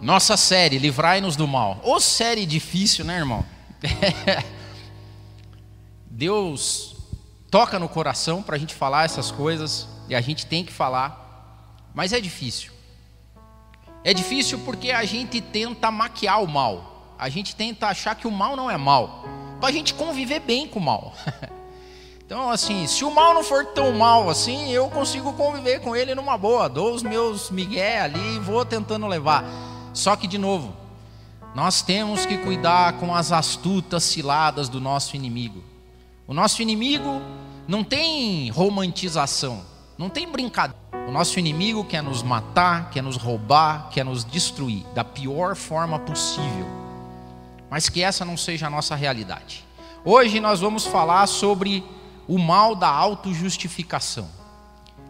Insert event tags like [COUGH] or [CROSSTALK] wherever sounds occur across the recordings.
Nossa série, Livrai-nos do Mal. Ô série difícil, né, irmão? [LAUGHS] Deus toca no coração para a gente falar essas coisas e a gente tem que falar, mas é difícil. É difícil porque a gente tenta maquiar o mal, a gente tenta achar que o mal não é mal, para a gente conviver bem com o mal. [LAUGHS] Então, assim, se o mal não for tão mal assim, eu consigo conviver com ele numa boa, dou os meus migué ali e vou tentando levar. Só que, de novo, nós temos que cuidar com as astutas ciladas do nosso inimigo. O nosso inimigo não tem romantização, não tem brincadeira. O nosso inimigo quer nos matar, quer nos roubar, quer nos destruir da pior forma possível. Mas que essa não seja a nossa realidade. Hoje nós vamos falar sobre o mal da autojustificação,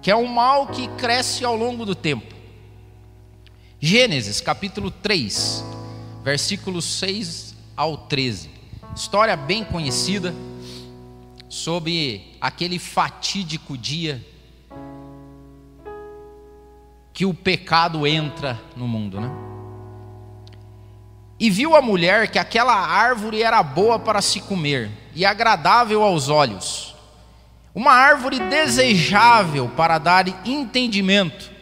que é um mal que cresce ao longo do tempo. Gênesis capítulo 3, versículos 6 ao 13. História bem conhecida sobre aquele fatídico dia que o pecado entra no mundo, né? E viu a mulher que aquela árvore era boa para se comer e agradável aos olhos, uma árvore desejável para dar entendimento.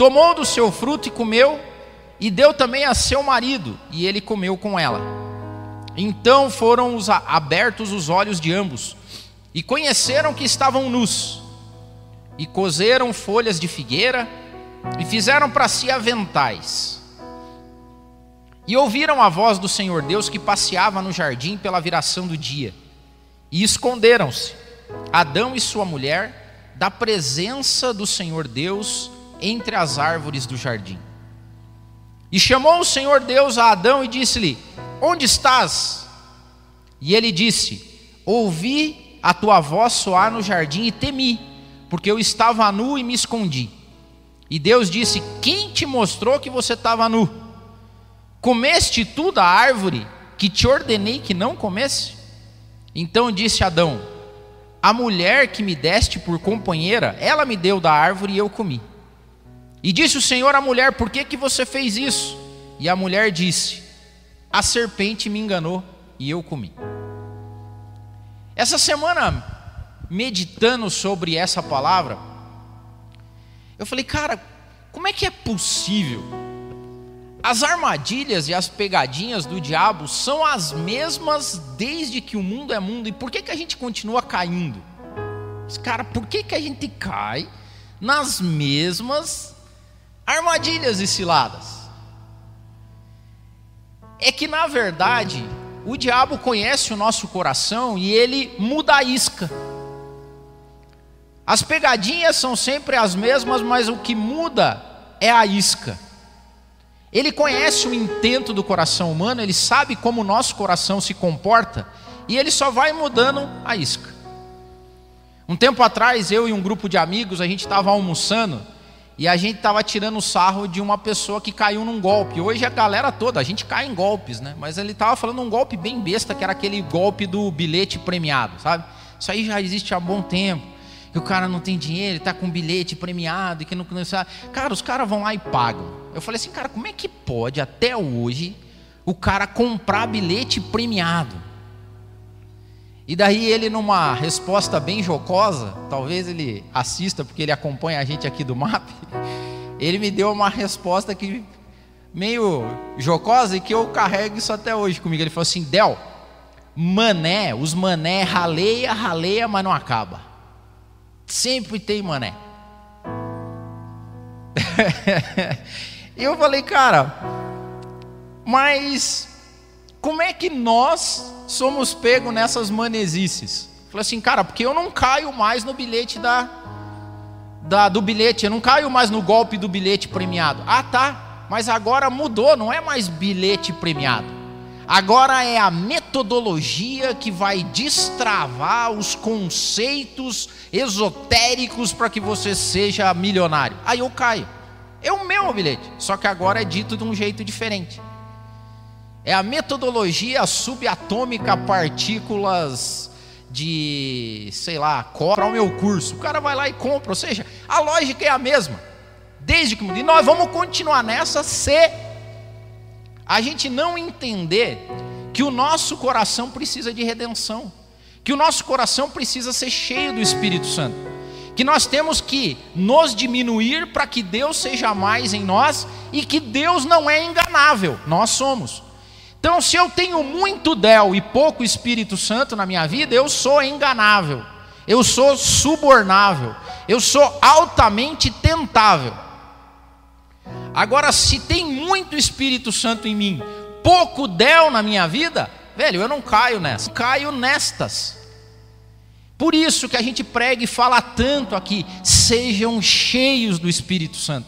Tomou do seu fruto e comeu, e deu também a seu marido, e ele comeu com ela. Então foram abertos os olhos de ambos, e conheceram que estavam nus, e cozeram folhas de figueira, e fizeram para si aventais. E ouviram a voz do Senhor Deus que passeava no jardim pela viração do dia, e esconderam-se, Adão e sua mulher, da presença do Senhor Deus entre as árvores do jardim. E chamou o Senhor Deus a Adão e disse-lhe: Onde estás? E ele disse: Ouvi a tua voz soar no jardim e temi, porque eu estava nu e me escondi. E Deus disse: Quem te mostrou que você estava nu? Comeste tu da árvore que te ordenei que não comesse? Então disse Adão: A mulher que me deste por companheira, ela me deu da árvore e eu comi. E disse o Senhor à mulher: Por que, que você fez isso? E a mulher disse: A serpente me enganou e eu comi. Essa semana, meditando sobre essa palavra, eu falei, cara, como é que é possível? As armadilhas e as pegadinhas do diabo são as mesmas desde que o mundo é mundo, e por que, que a gente continua caindo? Cara, por que, que a gente cai nas mesmas armadilhas e ciladas? É que na verdade, o diabo conhece o nosso coração e ele muda a isca. As pegadinhas são sempre as mesmas, mas o que muda é a isca. Ele conhece o intento do coração humano, ele sabe como o nosso coração se comporta e ele só vai mudando a isca. Um tempo atrás, eu e um grupo de amigos, a gente estava almoçando e a gente estava tirando sarro de uma pessoa que caiu num golpe. Hoje a galera toda, a gente cai em golpes, né? Mas ele estava falando um golpe bem besta, que era aquele golpe do bilhete premiado, sabe? Isso aí já existe há bom tempo que o cara não tem dinheiro, está com bilhete premiado e que não, não sabe. Cara, os caras vão lá e pagam. Eu falei assim, cara, como é que pode até hoje o cara comprar bilhete premiado? E daí ele, numa resposta bem jocosa, talvez ele assista porque ele acompanha a gente aqui do MAP, [LAUGHS] ele me deu uma resposta que meio jocosa e que eu carrego isso até hoje comigo. Ele falou assim: Del, mané, os mané raleia, raleia, mas não acaba. Sempre tem mané. [LAUGHS] e eu falei, cara, mas como é que nós somos pegos nessas manezices? Falei assim, cara, porque eu não caio mais no bilhete da, da, do bilhete, eu não caio mais no golpe do bilhete premiado. Ah, tá, mas agora mudou, não é mais bilhete premiado. Agora é a metodologia que vai destravar os conceitos esotéricos para que você seja milionário. Aí eu caio. É o meu bilhete, só que agora é dito de um jeito diferente. É a metodologia subatômica partículas de, sei lá, compra o meu curso. O cara vai lá e compra, ou seja, a lógica é a mesma. Desde que e nós vamos continuar nessa se a gente não entender que o nosso coração precisa de redenção, que o nosso coração precisa ser cheio do Espírito Santo, que nós temos que nos diminuir para que Deus seja mais em nós e que Deus não é enganável, nós somos. Então, se eu tenho muito Del e pouco Espírito Santo na minha vida, eu sou enganável, eu sou subornável, eu sou altamente tentável. Agora, se tem muito Espírito Santo em mim, pouco Del na minha vida, velho, eu não caio nessa, caio nestas. Por isso que a gente prega e fala tanto aqui, sejam cheios do Espírito Santo,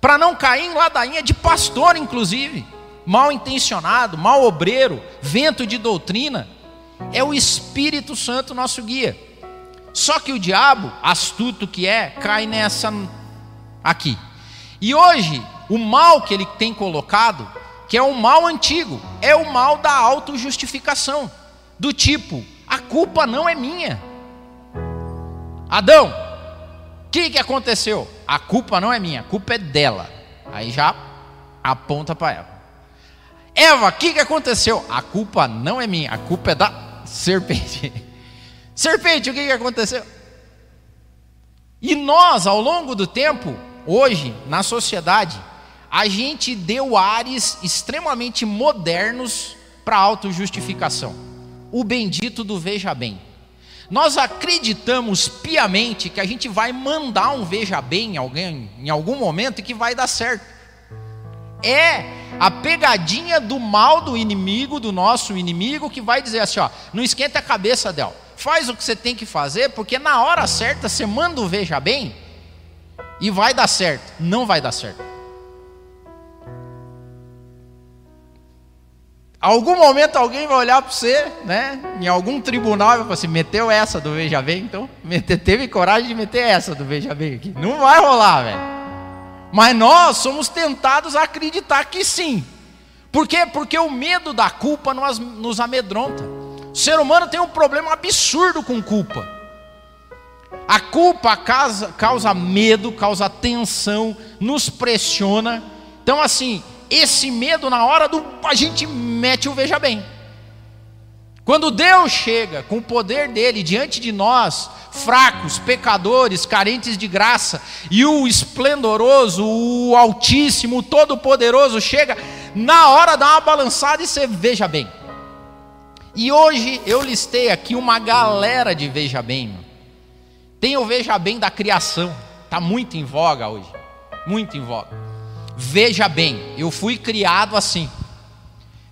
para não cair em ladainha de pastor, inclusive mal intencionado, mal obreiro, vento de doutrina, é o Espírito Santo nosso guia. Só que o diabo, astuto que é, cai nessa aqui. E hoje, o mal que ele tem colocado, que é o mal antigo, é o mal da autojustificação, do tipo, a culpa não é minha. Adão, o que, que aconteceu? A culpa não é minha, a culpa é dela. Aí já aponta para ela. Eva, o que, que aconteceu? A culpa não é minha, a culpa é da serpente. [LAUGHS] Serpente, o que, que aconteceu? E nós, ao longo do tempo, hoje, na sociedade, a gente deu ares extremamente modernos para autojustificação. O bendito do veja bem. Nós acreditamos piamente que a gente vai mandar um veja bem em alguém em algum momento e que vai dar certo. É a pegadinha do mal do inimigo, do nosso inimigo, que vai dizer assim: ó, não esquenta a cabeça dela, faz o que você tem que fazer, porque na hora certa você manda o veja bem e vai dar certo. Não vai dar certo. Algum momento alguém vai olhar para você, né? Em algum tribunal e vai falar assim: meteu essa do Veja Bem, então teve coragem de meter essa do Veja Bem aqui. Não vai rolar, velho. Mas nós somos tentados a acreditar que sim. Por quê? Porque o medo da culpa nos, amedronta. O ser humano tem um problema absurdo com culpa. A culpa causa, causa medo, causa tensão, nos pressiona. Então, assim, esse medo, na hora do. A gente mete o veja bem. Quando Deus chega com o poder dele diante de nós, fracos, pecadores, carentes de graça, e o esplendoroso, o Altíssimo, o Todo-Poderoso chega, na hora dá uma balançada e você veja bem. E hoje eu listei aqui uma galera de veja bem. Tem o veja bem da criação, está muito em voga hoje, muito em voga. Veja bem, eu fui criado assim.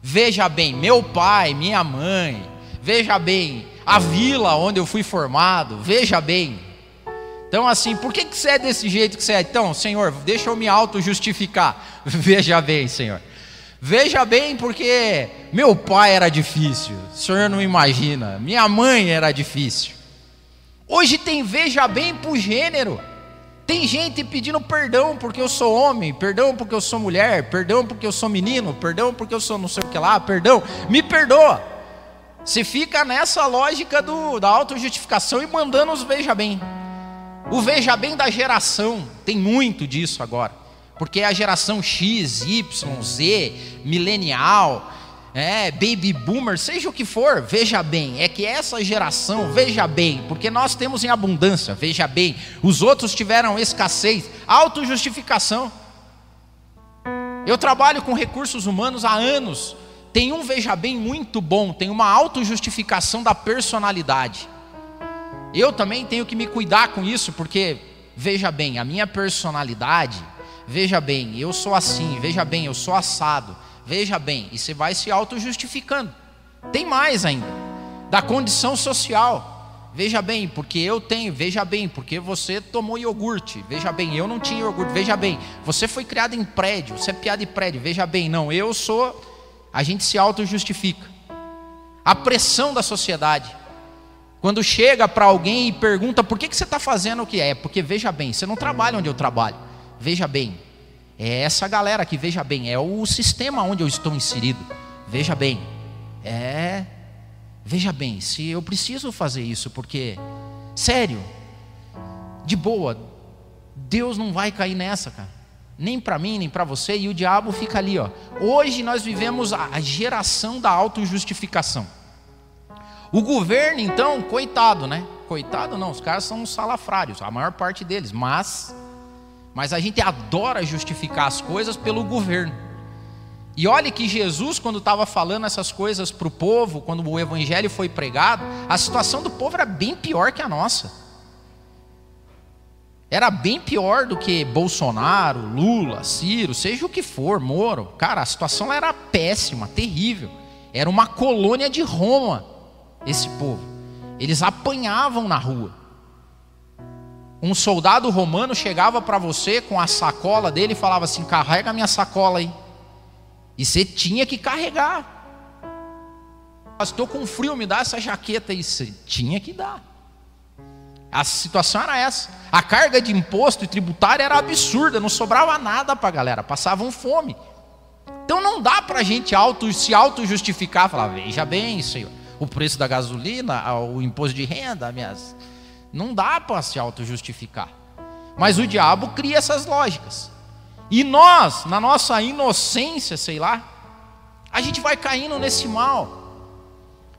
Veja bem, meu pai, minha mãe, veja bem, a vila onde eu fui formado, veja bem. Então, assim, por que, que você é desse jeito que você é? Então, Senhor, deixa eu me auto-justificar. [LAUGHS] Veja bem, Senhor. Veja bem, porque meu pai era difícil, o senhor não imagina. Minha mãe era difícil. Hoje tem veja bem por gênero. Tem gente pedindo perdão porque eu sou homem, perdão porque eu sou mulher, perdão porque eu sou menino, perdão porque eu sou não sei o que lá, perdão, me perdoa. Se fica nessa lógica do, da autojustificação e mandando os veja bem. O veja bem da geração, tem muito disso agora. Porque é a geração X, Y, Z, milenial, é, baby boomer, seja o que for, veja bem, é que essa geração, veja bem, porque nós temos em abundância, veja bem, os outros tiveram escassez, autojustificação. Eu trabalho com recursos humanos há anos, tem um veja bem muito bom, tem uma autojustificação da personalidade. Eu também tenho que me cuidar com isso, porque, veja bem, a minha personalidade, veja bem, eu sou assim, veja bem, eu sou assado, veja bem, e você vai se autojustificando. Tem mais ainda, da condição social. Veja bem, porque eu tenho, veja bem, porque você tomou iogurte, veja bem, eu não tinha iogurte, veja bem, você foi criado em prédio, você é piada de prédio, veja bem, não, eu sou a gente se auto-justifica. A pressão da sociedade. Quando chega para alguém e pergunta por que, que você está fazendo o que é, porque veja bem, você não trabalha onde eu trabalho. Veja bem, é essa galera que veja bem, é o sistema onde eu estou inserido. Veja bem, é. Veja bem, se eu preciso fazer isso, porque, sério, de boa, Deus não vai cair nessa, cara. nem para mim, nem para você, e o diabo fica ali, ó. Hoje nós vivemos a geração da autojustificação. O governo, então, coitado, né? Coitado não, os caras são salafrários, a maior parte deles, mas mas a gente adora justificar as coisas pelo governo. E olhe que Jesus, quando estava falando essas coisas para o povo, quando o evangelho foi pregado, a situação do povo era bem pior que a nossa. Era bem pior do que Bolsonaro, Lula, Ciro, seja o que for, Moro. Cara, a situação era péssima, terrível. Era uma colônia de Roma, esse povo. Eles apanhavam na rua. Um soldado romano chegava para você com a sacola dele e falava assim: carrega minha sacola aí. E você tinha que carregar. Estou com frio, me dá essa jaqueta aí. Você tinha que dar. A situação era essa. A carga de imposto e tributário era absurda, não sobrava nada para a galera, passavam fome. Então não dá para a gente auto, se auto-justificar, falar, veja bem, senhor, o preço da gasolina, o imposto de renda, minhas. Não dá para se auto-justificar. Mas o diabo cria essas lógicas. E nós, na nossa inocência, sei lá, a gente vai caindo nesse mal.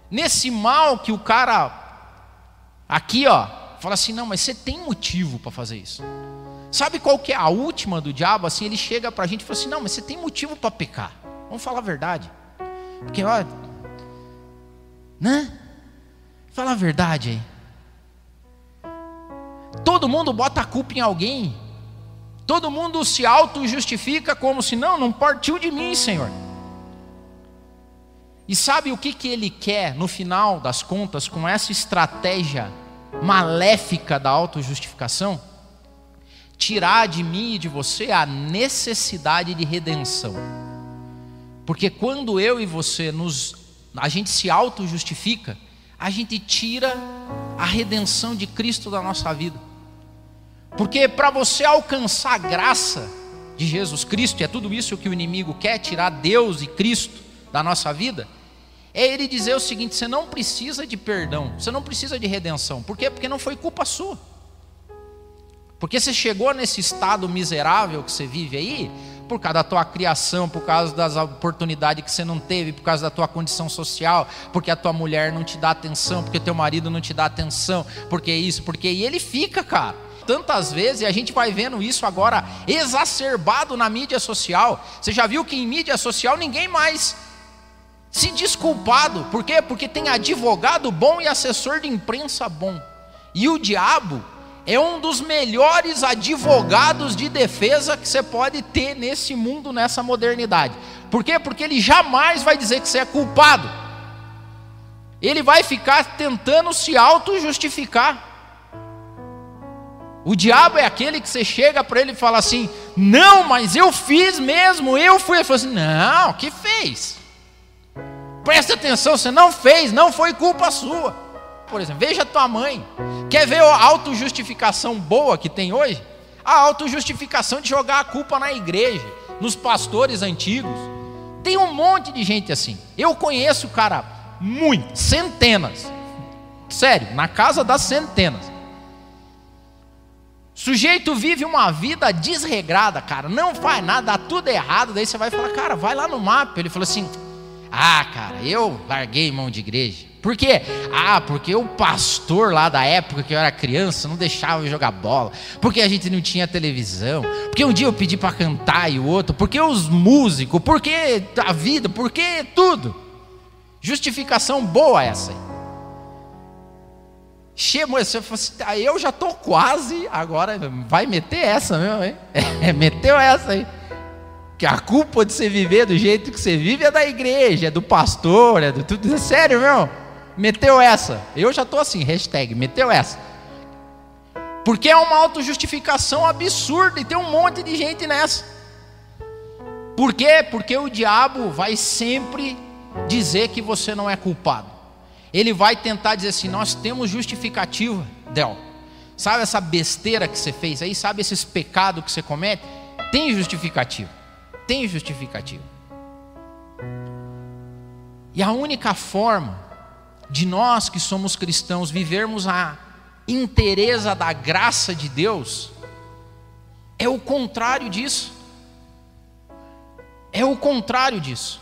Nesse mal que o cara, aqui ó, fala assim: não, mas você tem motivo para fazer isso. Sabe qual que é a última do diabo? Assim, ele chega para a gente e fala assim: não, mas você tem motivo para pecar. Vamos falar a verdade. Porque, ó, né? Fala a verdade aí. Todo mundo bota a culpa em alguém. Todo mundo se auto-justifica como se não, não partiu de mim, Senhor. E sabe o que, que ele quer no final das contas com essa estratégia maléfica da autojustificação, tirar de mim e de você a necessidade de redenção. Porque quando eu e você nos a gente se auto-justifica, a gente tira a redenção de Cristo da nossa vida. Porque para você alcançar a graça de Jesus Cristo, e é tudo isso que o inimigo quer, tirar Deus e Cristo da nossa vida, é ele dizer o seguinte: você não precisa de perdão, você não precisa de redenção. Por quê? Porque não foi culpa sua. Porque você chegou nesse estado miserável que você vive aí, por causa da tua criação, por causa das oportunidades que você não teve, por causa da tua condição social, porque a tua mulher não te dá atenção, porque teu marido não te dá atenção, porque isso, porque e ele fica, cara. Tantas vezes, e a gente vai vendo isso agora exacerbado na mídia social. Você já viu que em mídia social ninguém mais se desculpado. Por quê? Porque tem advogado bom e assessor de imprensa bom. E o diabo é um dos melhores advogados de defesa que você pode ter nesse mundo, nessa modernidade. Por quê? Porque ele jamais vai dizer que você é culpado. Ele vai ficar tentando se auto-justificar. O diabo é aquele que você chega para ele e fala assim: Não, mas eu fiz mesmo, eu fui. Ele fala assim: Não, que fez? Presta atenção, você não fez, não foi culpa sua. Por exemplo, veja tua mãe. Quer ver a autojustificação boa que tem hoje? A autojustificação de jogar a culpa na igreja, nos pastores antigos. Tem um monte de gente assim. Eu conheço, cara, muito, centenas. Sério, na casa das centenas. Sujeito vive uma vida desregrada, cara, não faz nada, dá tudo errado. Daí você vai falar, cara, vai lá no mapa. Ele falou assim: ah, cara, eu larguei mão de igreja. Por quê? Ah, porque o pastor lá da época que eu era criança não deixava eu jogar bola. Porque a gente não tinha televisão. Porque um dia eu pedi para cantar e o outro. Porque os músicos. Porque a vida. Porque tudo. Justificação boa essa aí. Chama, você assim, ah, eu já tô quase, agora vai meter essa mesmo, hein? [LAUGHS] É, meteu essa aí que a culpa de você viver do jeito que você vive é da igreja, é do pastor, é do tudo. É sério, meu? Meteu essa. Eu já estou assim, hashtag, meteu essa. Porque é uma autojustificação absurda e tem um monte de gente nessa. Por quê? Porque o diabo vai sempre dizer que você não é culpado. Ele vai tentar dizer assim: nós temos justificativa, Del. Sabe essa besteira que você fez aí? Sabe esses pecados que você comete? Tem justificativa tem justificativa. E a única forma de nós que somos cristãos vivermos a inteireza da graça de Deus é o contrário disso. é o contrário disso.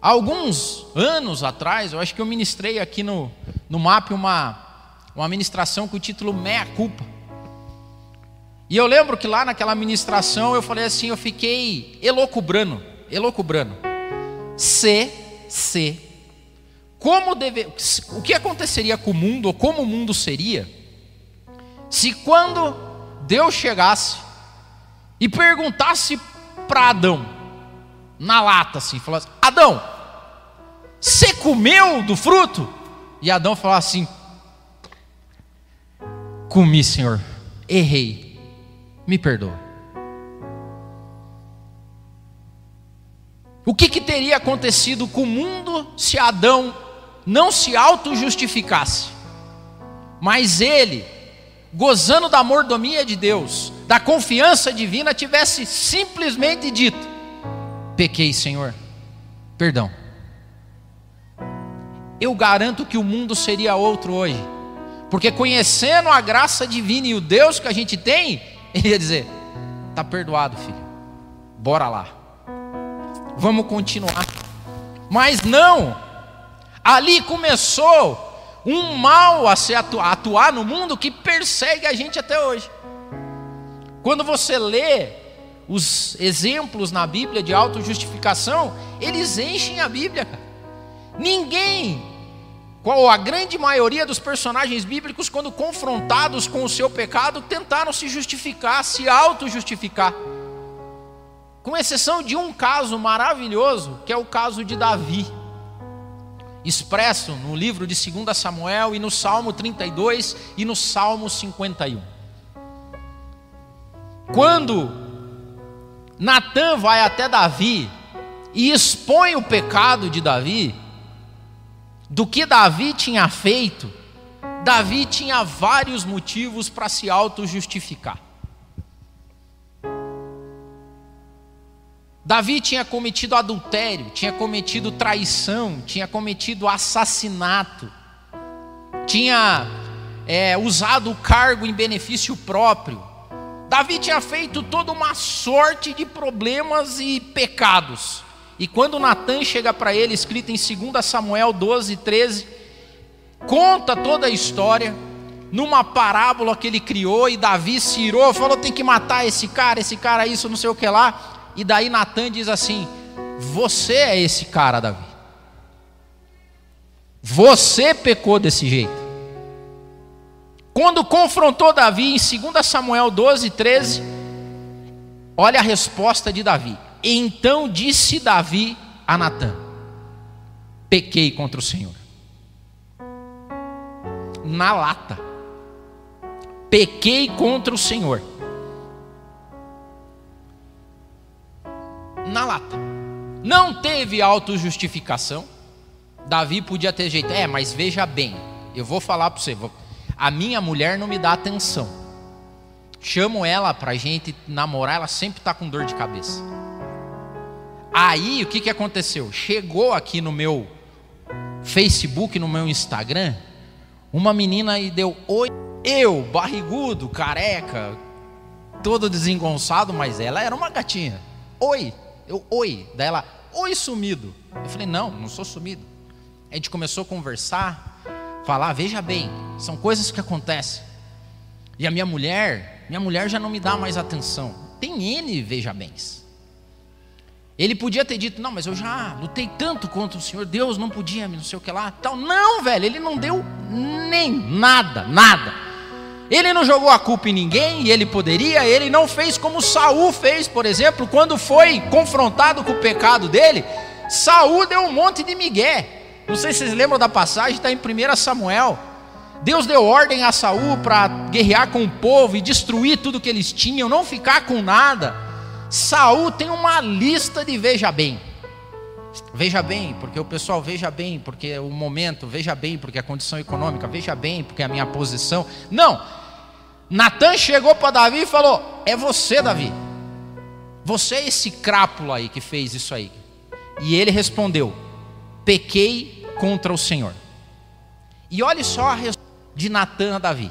Alguns anos atrás, eu acho que eu ministrei aqui no, no MAP uma, uma ministração com o título Meia Culpa. E eu lembro que lá naquela ministração eu falei assim, eu fiquei elocubrando, elocubrando. Se, se, como deve, o que aconteceria com o mundo, ou como o mundo seria, se quando Deus chegasse e perguntasse para Adão, na lata assim, falasse: Adão, você comeu do fruto? E Adão falasse assim: Comi, Senhor, errei, me perdoa. O que, que teria acontecido com o mundo se Adão não se auto-justificasse, mas ele gozando da mordomia de Deus, da confiança divina, tivesse simplesmente dito: Pequei, Senhor, perdão. Eu garanto que o mundo seria outro hoje, porque conhecendo a graça divina e o Deus que a gente tem, [LAUGHS] ele ia dizer: Está perdoado, filho, bora lá, vamos continuar. Mas não, ali começou um mal a se atuar, atuar no mundo que persegue a gente até hoje. Quando você lê os exemplos na Bíblia de autojustificação, eles enchem a Bíblia. Ninguém, qual a grande maioria dos personagens bíblicos, quando confrontados com o seu pecado, tentaram se justificar, se auto-justificar. Com exceção de um caso maravilhoso, que é o caso de Davi expresso no livro de 2 Samuel e no Salmo 32 e no Salmo 51. Quando Natan vai até Davi e expõe o pecado de Davi, do que Davi tinha feito, Davi tinha vários motivos para se auto-justificar. Davi tinha cometido adultério, tinha cometido traição, tinha cometido assassinato, tinha é, usado o cargo em benefício próprio. Davi tinha feito toda uma sorte de problemas e pecados. E quando Natan chega para ele, escrito em 2 Samuel 12, 13, conta toda a história, numa parábola que ele criou, e Davi se irou, falou: tem que matar esse cara, esse cara, isso, não sei o que lá. E daí Natan diz assim: Você é esse cara, Davi. Você pecou desse jeito. Quando confrontou Davi em 2 Samuel 12, 13, olha a resposta de Davi. Então disse Davi a Natã: Pequei contra o Senhor. Na lata. Pequei contra o Senhor. na lata. Não teve autojustificação. Davi podia ter jeito, é, mas veja bem, eu vou falar para você, a minha mulher não me dá atenção. Chamo ela para gente namorar, ela sempre está com dor de cabeça. Aí o que, que aconteceu? Chegou aqui no meu Facebook, no meu Instagram, uma menina e deu oi. Eu, barrigudo, careca, todo desengonçado, mas ela era uma gatinha. Oi. Eu, oi. Daí ela, oi sumido. Eu falei, não, não sou sumido. A gente começou a conversar, falar, veja bem, são coisas que acontecem. E a minha mulher, minha mulher já não me dá mais atenção. Tem N veja bens. Ele podia ter dito, não, mas eu já lutei tanto contra o Senhor, Deus não podia, não sei o que lá, tal. Não, velho, ele não deu nem nada, nada. Ele não jogou a culpa em ninguém e ele poderia, ele não fez como Saul fez, por exemplo, quando foi confrontado com o pecado dele, Saul deu um monte de migué. Não sei se vocês lembram da passagem, está em 1 Samuel. Deus deu ordem a Saul para guerrear com o povo e destruir tudo que eles tinham, não ficar com nada. Saul tem uma lista de veja bem. Veja bem, porque o pessoal veja bem, porque o momento, veja bem, porque a condição econômica, veja bem, porque a minha posição. Não, Natan chegou para Davi e falou: É você, Davi. Você é esse crápula aí que fez isso aí. E ele respondeu: Pequei contra o Senhor. E olhe só a resposta de Natan a Davi.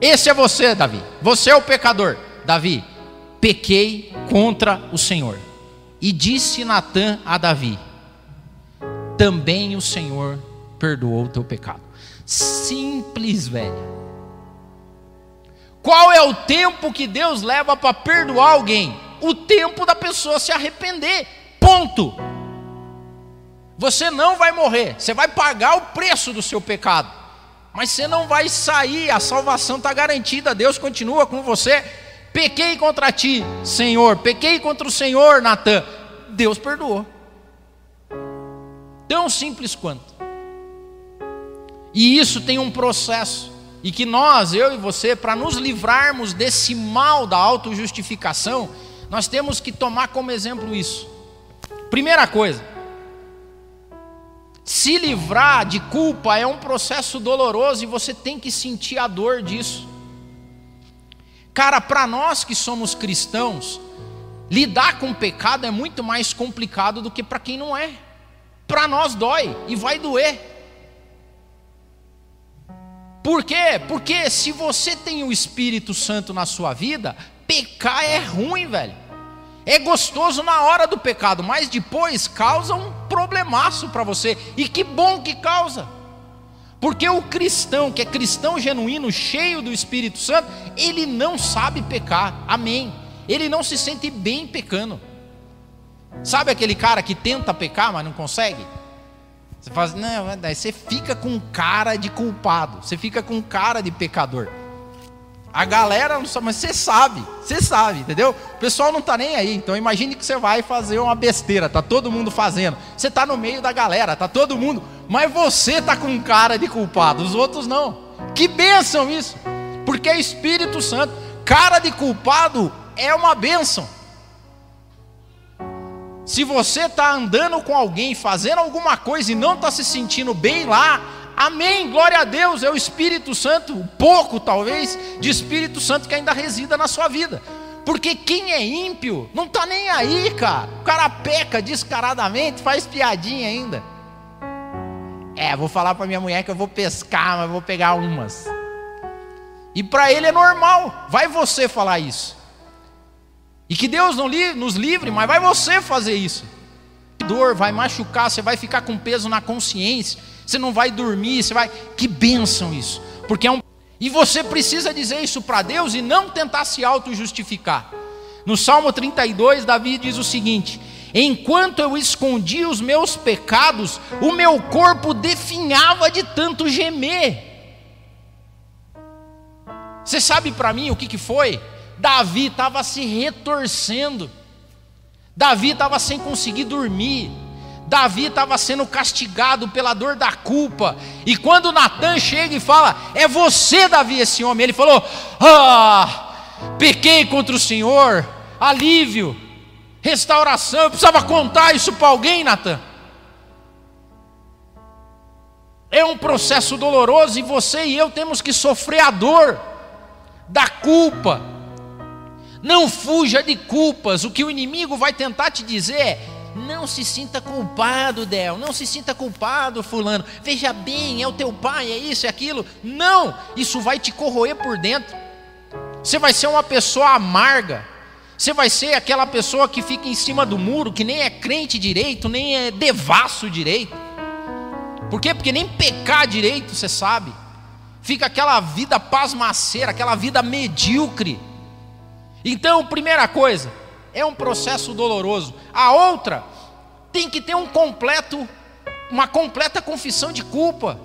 Esse é você, Davi. Você é o pecador. Davi, pequei contra o Senhor. E disse Natã a Davi: Também o Senhor perdoou o teu pecado. Simples, velho. Qual é o tempo que Deus leva para perdoar alguém? O tempo da pessoa se arrepender. Ponto. Você não vai morrer, você vai pagar o preço do seu pecado, mas você não vai sair, a salvação está garantida, Deus continua com você. Pequei contra ti, Senhor, pequei contra o Senhor, Natan. Deus perdoou. Tão simples quanto. E isso tem um processo. E que nós, eu e você, para nos livrarmos desse mal da autojustificação, nós temos que tomar como exemplo isso. Primeira coisa, se livrar de culpa é um processo doloroso e você tem que sentir a dor disso. Cara, para nós que somos cristãos, lidar com o pecado é muito mais complicado do que para quem não é. Para nós dói e vai doer. Por quê? Porque se você tem o Espírito Santo na sua vida, pecar é ruim, velho. É gostoso na hora do pecado, mas depois causa um problemaço para você. E que bom que causa. Porque o cristão, que é cristão genuíno, cheio do Espírito Santo, ele não sabe pecar. Amém. Ele não se sente bem pecando. Sabe aquele cara que tenta pecar, mas não consegue? Você faz, não, daí você fica com cara de culpado, você fica com cara de pecador. A galera não sabe, mas você sabe, você sabe, entendeu? O pessoal não está nem aí. Então imagine que você vai fazer uma besteira, tá todo mundo fazendo. Você está no meio da galera, tá todo mundo, mas você tá com cara de culpado, os outros não. Que bênção isso! Porque é Espírito Santo, cara de culpado é uma bênção. Se você está andando com alguém, fazendo alguma coisa e não está se sentindo bem lá, Amém, glória a Deus, é o Espírito Santo, pouco talvez, de Espírito Santo que ainda resida na sua vida. Porque quem é ímpio não está nem aí, cara. O cara peca descaradamente, faz piadinha ainda. É, vou falar para minha mulher que eu vou pescar, mas vou pegar umas. E para ele é normal. Vai você falar isso. E que Deus não nos livre, mas vai você fazer isso. Dor vai machucar, você vai ficar com peso na consciência você não vai dormir, você vai. Que bênção isso, porque é um. E você precisa dizer isso para Deus e não tentar se auto-justificar. No Salmo 32, Davi diz o seguinte: Enquanto eu escondia os meus pecados, o meu corpo definhava de tanto gemer. Você sabe para mim o que, que foi? Davi estava se retorcendo, Davi estava sem conseguir dormir, Davi estava sendo castigado pela dor da culpa. E quando Natan chega e fala: É você, Davi, esse homem. Ele falou: Ah, pequei contra o Senhor. Alívio, restauração. Eu precisava contar isso para alguém, Natan. É um processo doloroso e você e eu temos que sofrer a dor da culpa. Não fuja de culpas. O que o inimigo vai tentar te dizer é não se sinta culpado, Del. Não se sinta culpado, Fulano. Veja bem, é o teu pai, é isso, é aquilo. Não, isso vai te corroer por dentro. Você vai ser uma pessoa amarga. Você vai ser aquela pessoa que fica em cima do muro, que nem é crente direito, nem é devasso direito. Por quê? Porque nem pecar direito você sabe. Fica aquela vida pasmaceira, aquela vida medíocre. Então, primeira coisa, é um processo doloroso. A outra tem que ter um completo, uma completa confissão de culpa.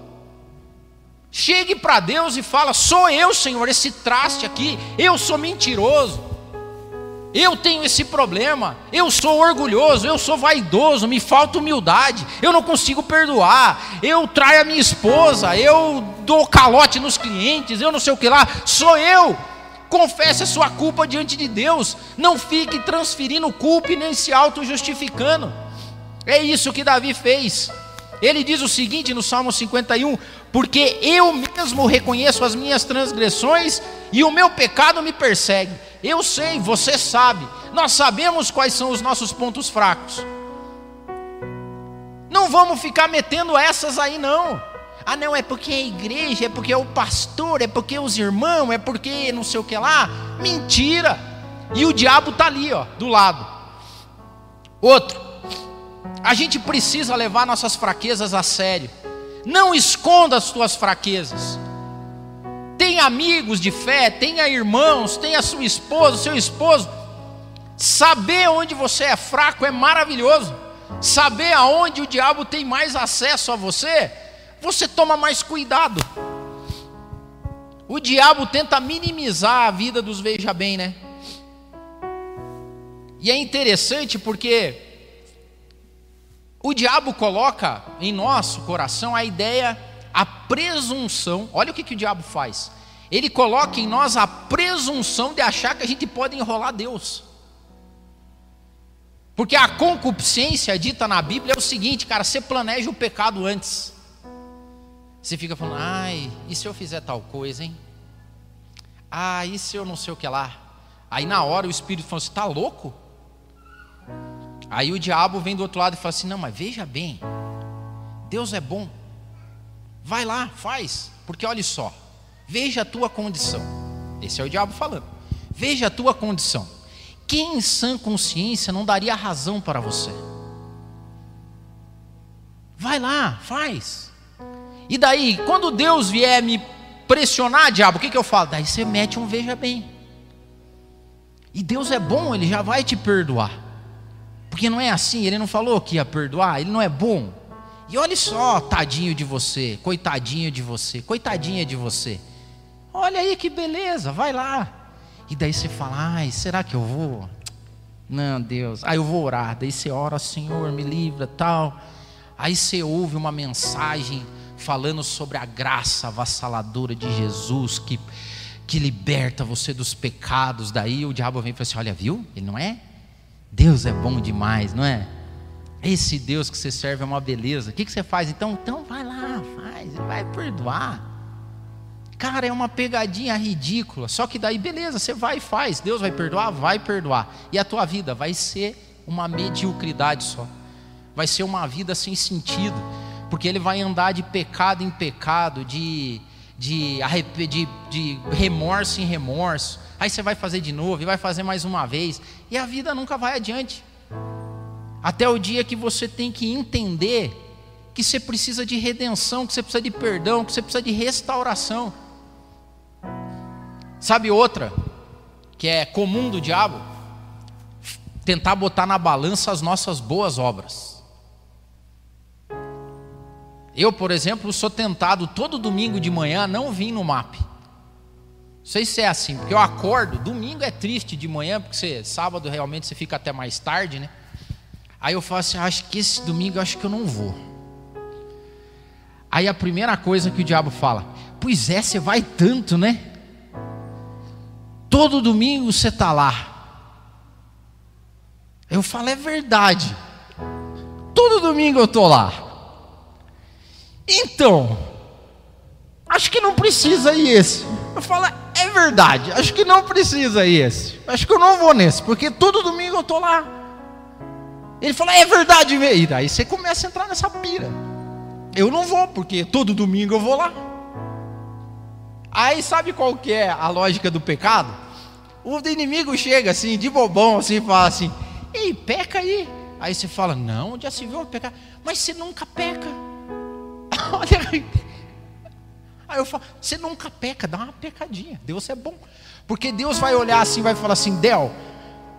Chegue para Deus e fala: "Sou eu, Senhor, esse traste aqui. Eu sou mentiroso. Eu tenho esse problema. Eu sou orgulhoso, eu sou vaidoso, me falta humildade. Eu não consigo perdoar. Eu traio a minha esposa, eu dou calote nos clientes, eu não sei o que lá. Sou eu. Confesse a sua culpa diante de Deus. Não fique transferindo culpa e nem se auto-justificando. É isso que Davi fez. Ele diz o seguinte no Salmo 51: Porque eu mesmo reconheço as minhas transgressões e o meu pecado me persegue. Eu sei, você sabe, nós sabemos quais são os nossos pontos fracos. Não vamos ficar metendo essas aí, não. Ah, não, é porque é a igreja, é porque é o pastor, é porque os irmãos, é porque não sei o que lá. Mentira! E o diabo está ali, ó, do lado. Outro, a gente precisa levar nossas fraquezas a sério. Não esconda as tuas fraquezas. Tenha amigos de fé, tenha irmãos, tenha sua esposa, seu esposo. Saber onde você é fraco é maravilhoso. Saber aonde o diabo tem mais acesso a você, você toma mais cuidado. O diabo tenta minimizar a vida dos veja bem, né? E é interessante porque o diabo coloca em nosso coração a ideia, a presunção. Olha o que, que o diabo faz. Ele coloca em nós a presunção de achar que a gente pode enrolar Deus. Porque a concupiscência dita na Bíblia é o seguinte, cara, você planeja o pecado antes. Você fica falando, ai, e se eu fizer tal coisa, hein? Ah, e se eu não sei o que lá? Aí na hora o Espírito fala, você está louco? Aí o diabo vem do outro lado e fala assim: não, mas veja bem, Deus é bom, vai lá, faz, porque olha só, veja a tua condição. Esse é o diabo falando. Veja a tua condição. Quem em sã consciência não daria razão para você? Vai lá, faz. E daí, quando Deus vier me pressionar, diabo, o que, que eu falo? Daí você mete um veja bem. E Deus é bom, Ele já vai te perdoar. Porque não é assim, Ele não falou que ia perdoar, Ele não é bom. E olha só, tadinho de você, coitadinho de você, coitadinha de você. Olha aí que beleza, vai lá. E daí você fala, ai, será que eu vou? Não, Deus. Aí eu vou orar. Daí você ora, Senhor, me livra, tal. Aí você ouve uma mensagem falando sobre a graça avassaladora de Jesus que que liberta você dos pecados. Daí o diabo vem e fala assim: Olha, viu? Ele não é? Deus é bom demais, não é? Esse Deus que você serve é uma beleza. O que, você faz então? Então vai lá, faz, ele vai perdoar. Cara, é uma pegadinha ridícula. Só que daí, beleza, você vai e faz. Deus vai perdoar? Vai perdoar. E a tua vida vai ser uma mediocridade só. Vai ser uma vida sem sentido. Porque ele vai andar de pecado em pecado, de de, de, de remorso em remorso. Aí você vai fazer de novo e vai fazer mais uma vez. E a vida nunca vai adiante. Até o dia que você tem que entender que você precisa de redenção, que você precisa de perdão, que você precisa de restauração. Sabe outra que é comum do diabo? Tentar botar na balança as nossas boas obras. Eu, por exemplo, sou tentado todo domingo de manhã não vir no MAP. Não sei se é assim, porque eu acordo, domingo é triste de manhã, porque você, sábado realmente você fica até mais tarde, né? Aí eu falo assim, ah, acho que esse domingo eu acho que eu não vou. Aí a primeira coisa que o diabo fala, pois é, você vai tanto, né? Todo domingo você está lá. Eu falo, é verdade. Todo domingo eu estou lá. Então, acho que não precisa ir esse. Eu falo, é verdade, acho que não precisa esse. Acho que eu não vou nesse, porque todo domingo eu estou lá. Ele fala, é verdade. E daí você começa a entrar nessa pira. Eu não vou, porque todo domingo eu vou lá. Aí sabe qual que é a lógica do pecado? O inimigo chega assim, de bobão, assim, e fala assim: Ei, peca aí. Aí você fala: Não, já se viu pecar. Mas você nunca peca. [LAUGHS] Olha aí. Aí eu falo, você nunca peca, dá uma pecadinha. Deus é bom. Porque Deus vai olhar assim, vai falar assim, Del,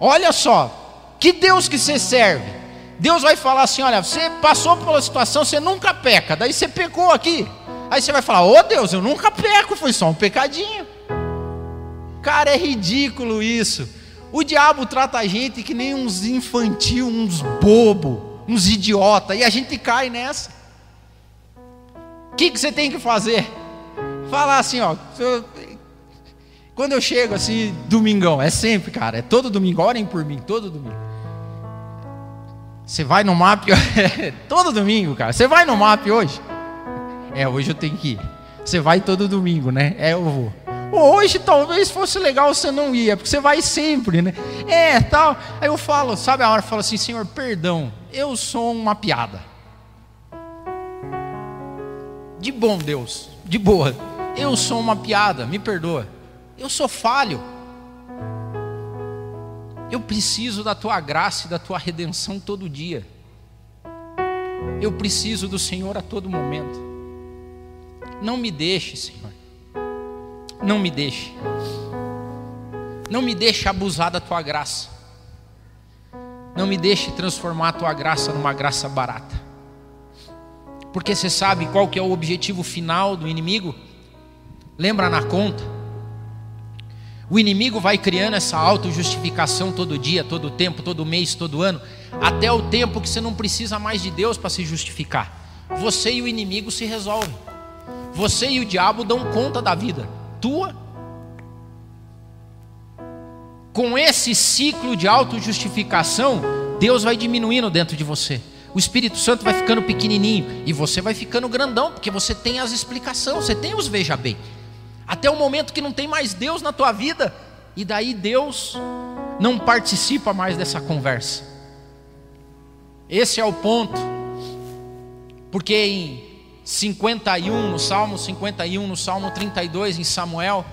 olha só, que Deus que você serve. Deus vai falar assim: olha, você passou pela situação, você nunca peca. Daí você pecou aqui. Aí você vai falar: ô oh, Deus, eu nunca peco, foi só um pecadinho. Cara, é ridículo isso. O diabo trata a gente que nem uns infantil, uns bobo, uns idiota, e a gente cai nessa. O que, que você tem que fazer? Falar assim, ó. Quando eu chego assim, domingão, é sempre, cara, é todo domingo, orem por mim, todo domingo. Você vai no MAP, [LAUGHS] todo domingo, cara. Você vai no MAP hoje? É, hoje eu tenho que ir. Você vai todo domingo, né? É, eu vou. Hoje talvez fosse legal você não ia, porque você vai sempre, né? É, tal. Aí eu falo, sabe a hora? Eu falo assim, Senhor, perdão, eu sou uma piada de bom Deus, de boa. Eu sou uma piada, me perdoa. Eu sou falho. Eu preciso da tua graça e da tua redenção todo dia. Eu preciso do Senhor a todo momento. Não me deixe, Senhor. Não me deixe. Não me deixe abusar da tua graça. Não me deixe transformar a tua graça numa graça barata. Porque você sabe qual que é o objetivo final do inimigo? Lembra na conta? O inimigo vai criando essa autojustificação todo dia, todo tempo, todo mês, todo ano, até o tempo que você não precisa mais de Deus para se justificar. Você e o inimigo se resolvem. Você e o diabo dão conta da vida tua. Com esse ciclo de autojustificação, Deus vai diminuindo dentro de você. O Espírito Santo vai ficando pequenininho e você vai ficando grandão, porque você tem as explicações, você tem os veja bem. Até o momento que não tem mais Deus na tua vida, e daí Deus não participa mais dessa conversa. Esse é o ponto. Porque em 51, no Salmo 51, no Salmo 32, em Samuel,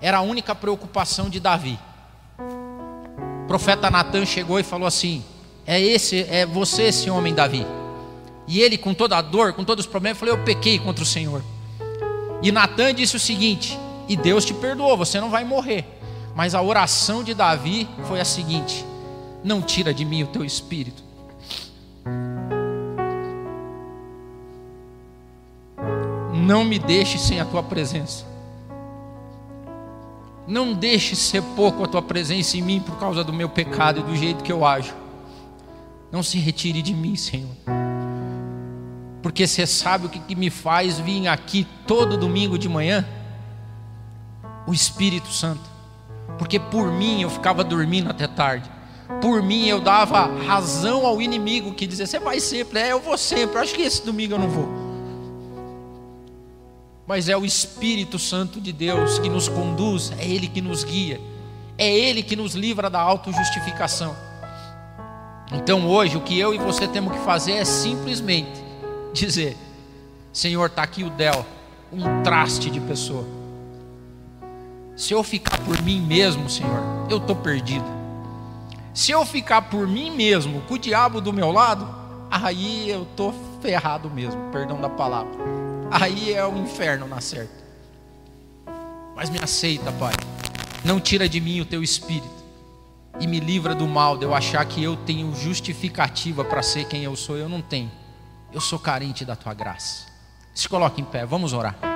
era a única preocupação de Davi. O profeta Natan chegou e falou assim: "É esse, é você esse homem Davi?" E ele com toda a dor, com todos os problemas, falou: "Eu pequei contra o Senhor." E Natan disse o seguinte: "E Deus te perdoou, você não vai morrer." Mas a oração de Davi foi a seguinte: "Não tira de mim o teu espírito." Não me deixe sem a tua presença. Não deixe ser pouco a tua presença em mim por causa do meu pecado e do jeito que eu ajo. Não se retire de mim, Senhor. Porque você sabe o que, me faz vir aqui todo domingo de manhã? O Espírito Santo. Porque por mim eu ficava dormindo até tarde. Por mim eu dava razão ao inimigo que dizia: Você vai sempre, é, eu vou sempre. Acho que esse domingo eu não vou mas é o Espírito Santo de Deus que nos conduz, é Ele que nos guia, é Ele que nos livra da autojustificação. Então hoje o que eu e você temos que fazer é simplesmente dizer: Senhor, está aqui o Del, um traste de pessoa. Se eu ficar por mim mesmo, Senhor, eu estou perdido. Se eu ficar por mim mesmo, com o diabo do meu lado, aí eu estou ferrado mesmo, perdão da palavra aí é o inferno na certa. Mas me aceita, Pai. Não tira de mim o teu espírito e me livra do mal de eu achar que eu tenho justificativa para ser quem eu sou. Eu não tenho. Eu sou carente da tua graça. Se coloque em pé, vamos orar.